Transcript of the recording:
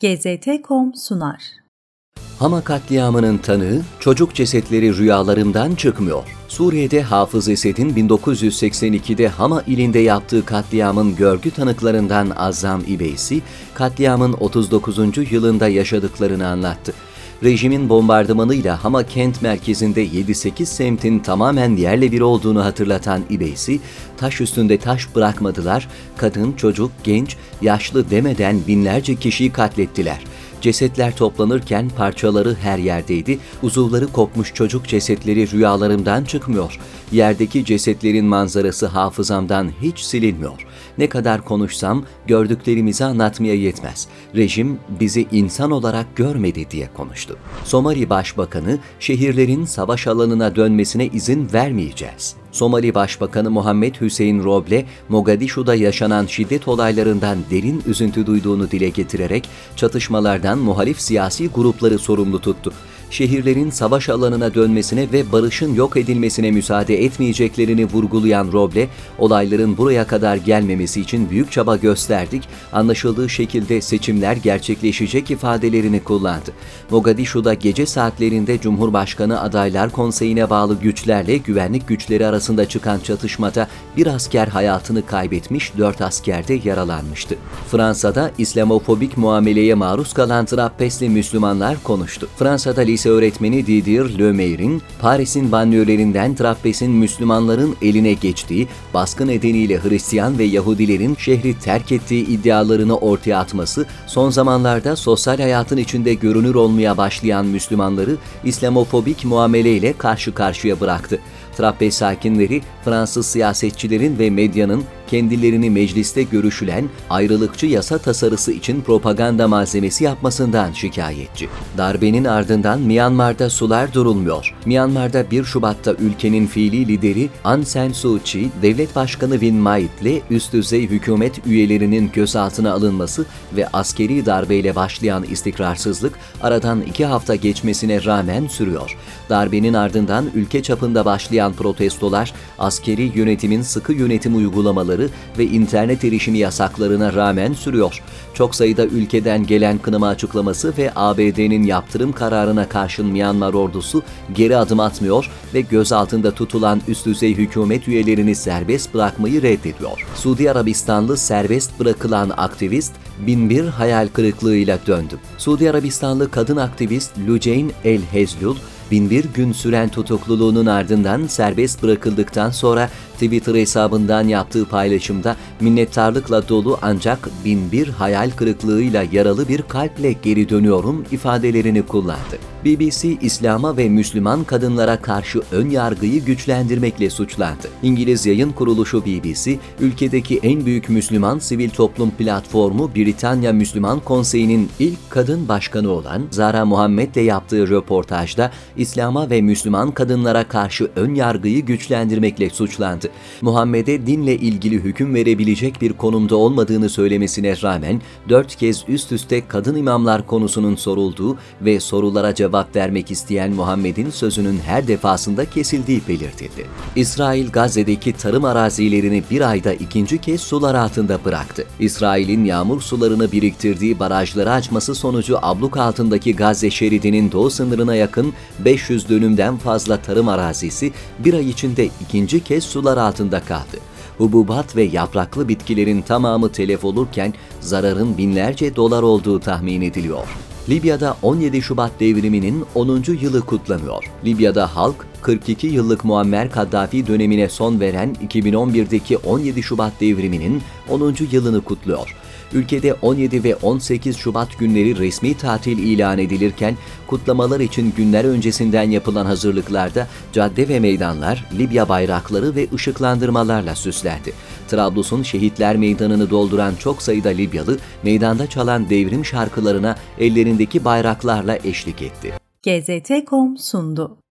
GZT.com sunar. Hama katliamının tanığı, çocuk cesetleri rüyalarımdan çıkmıyor. Suriye'de Hafız Esed'in 1982'de Hama ilinde yaptığı katliamın görgü tanıklarından Azzam İbeysi, katliamın 39. yılında yaşadıklarını anlattı. Rejimin bombardımanıyla Hama kent merkezinde 7-8 semtin tamamen yerle bir olduğunu hatırlatan İbeysi, taş üstünde taş bırakmadılar, kadın, çocuk, genç, yaşlı demeden binlerce kişiyi katlettiler. Cesetler toplanırken parçaları her yerdeydi, uzuvları kopmuş çocuk cesetleri rüyalarımdan çıkmıyor. Yerdeki cesetlerin manzarası hafızamdan hiç silinmiyor. Ne kadar konuşsam gördüklerimizi anlatmaya yetmez. Rejim bizi insan olarak görmedi diye konuştu. Somali Başbakanı şehirlerin savaş alanına dönmesine izin vermeyeceğiz. Somali Başbakanı Muhammed Hüseyin Roble, Mogadishu'da yaşanan şiddet olaylarından derin üzüntü duyduğunu dile getirerek çatışmalardan muhalif siyasi grupları sorumlu tuttu şehirlerin savaş alanına dönmesine ve barışın yok edilmesine müsaade etmeyeceklerini vurgulayan Roble, olayların buraya kadar gelmemesi için büyük çaba gösterdik, anlaşıldığı şekilde seçimler gerçekleşecek ifadelerini kullandı. Mogadishu'da gece saatlerinde Cumhurbaşkanı Adaylar Konseyi'ne bağlı güçlerle güvenlik güçleri arasında çıkan çatışmada bir asker hayatını kaybetmiş, dört asker de yaralanmıştı. Fransa'da İslamofobik muameleye maruz kalan Trappesli Müslümanlar konuştu. Fransa'da lise öğretmeni Didier Lemaire'in Paris'in banliyölerinden Trappes'in Müslümanların eline geçtiği, baskı nedeniyle Hristiyan ve Yahudilerin şehri terk ettiği iddialarını ortaya atması, son zamanlarda sosyal hayatın içinde görünür olmaya başlayan Müslümanları İslamofobik muameleyle karşı karşıya bıraktı. Trappes sakinleri Fransız siyasetçilerin ve medyanın kendilerini mecliste görüşülen ayrılıkçı yasa tasarısı için propaganda malzemesi yapmasından şikayetçi. Darbenin ardından Myanmar'da sular durulmuyor. Myanmar'da 1 Şubat'ta ülkenin fiili lideri Aung San Suu Kyi, devlet başkanı Win Myint ile üst düzey hükümet üyelerinin gözaltına alınması ve askeri darbeyle başlayan istikrarsızlık aradan iki hafta geçmesine rağmen sürüyor. Darbenin ardından ülke çapında başlayan protestolar, askeri yönetimin sıkı yönetim uygulamaları ve internet erişimi yasaklarına rağmen sürüyor. Çok sayıda ülkeden gelen kınama açıklaması ve ABD'nin yaptırım kararına karşın Myanmar ordusu geri adım atmıyor ve gözaltında tutulan üst düzey hükümet üyelerini serbest bırakmayı reddediyor. Suudi Arabistanlı serbest bırakılan aktivist binbir hayal kırıklığıyla döndü. Suudi Arabistanlı kadın aktivist Luceyn El Hezlul, binbir gün süren tutukluluğunun ardından serbest bırakıldıktan sonra Twitter hesabından yaptığı paylaşımda minnettarlıkla dolu ancak binbir hayal kırıklığıyla yaralı bir kalple geri dönüyorum ifadelerini kullandı. BBC, İslam'a ve Müslüman kadınlara karşı ön yargıyı güçlendirmekle suçlandı. İngiliz yayın kuruluşu BBC, ülkedeki en büyük Müslüman sivil toplum platformu Britanya Müslüman Konseyi'nin ilk kadın başkanı olan Zara Muhammed'le yaptığı röportajda İslam'a ve Müslüman kadınlara karşı ön yargıyı güçlendirmekle suçlandı. Muhammed'e dinle ilgili hüküm verebilecek bir konumda olmadığını söylemesine rağmen dört kez üst üste kadın imamlar konusunun sorulduğu ve sorulara cevap vermek isteyen Muhammed'in sözünün her defasında kesildiği belirtildi. İsrail Gazze'deki tarım arazilerini bir ayda ikinci kez sular altında bıraktı. İsrail'in yağmur sularını biriktirdiği barajları açması sonucu abluk altındaki Gazze şeridinin doğu sınırına yakın 500 dönümden fazla tarım arazisi bir ay içinde ikinci kez sular altında kaldı. Hububat ve yapraklı bitkilerin tamamı telef olurken zararın binlerce dolar olduğu tahmin ediliyor. Libya'da 17 Şubat devriminin 10. yılı kutlanıyor. Libya'da halk 42 yıllık Muammer Kaddafi dönemine son veren 2011'deki 17 Şubat devriminin 10. yılını kutluyor. Ülkede 17 ve 18 Şubat günleri resmi tatil ilan edilirken kutlamalar için günler öncesinden yapılan hazırlıklarda cadde ve meydanlar Libya bayrakları ve ışıklandırmalarla süslendi. Trablus'un Şehitler Meydanı'nı dolduran çok sayıda Libyalı meydanda çalan devrim şarkılarına ellerindeki bayraklarla eşlik etti. GZT.com sundu.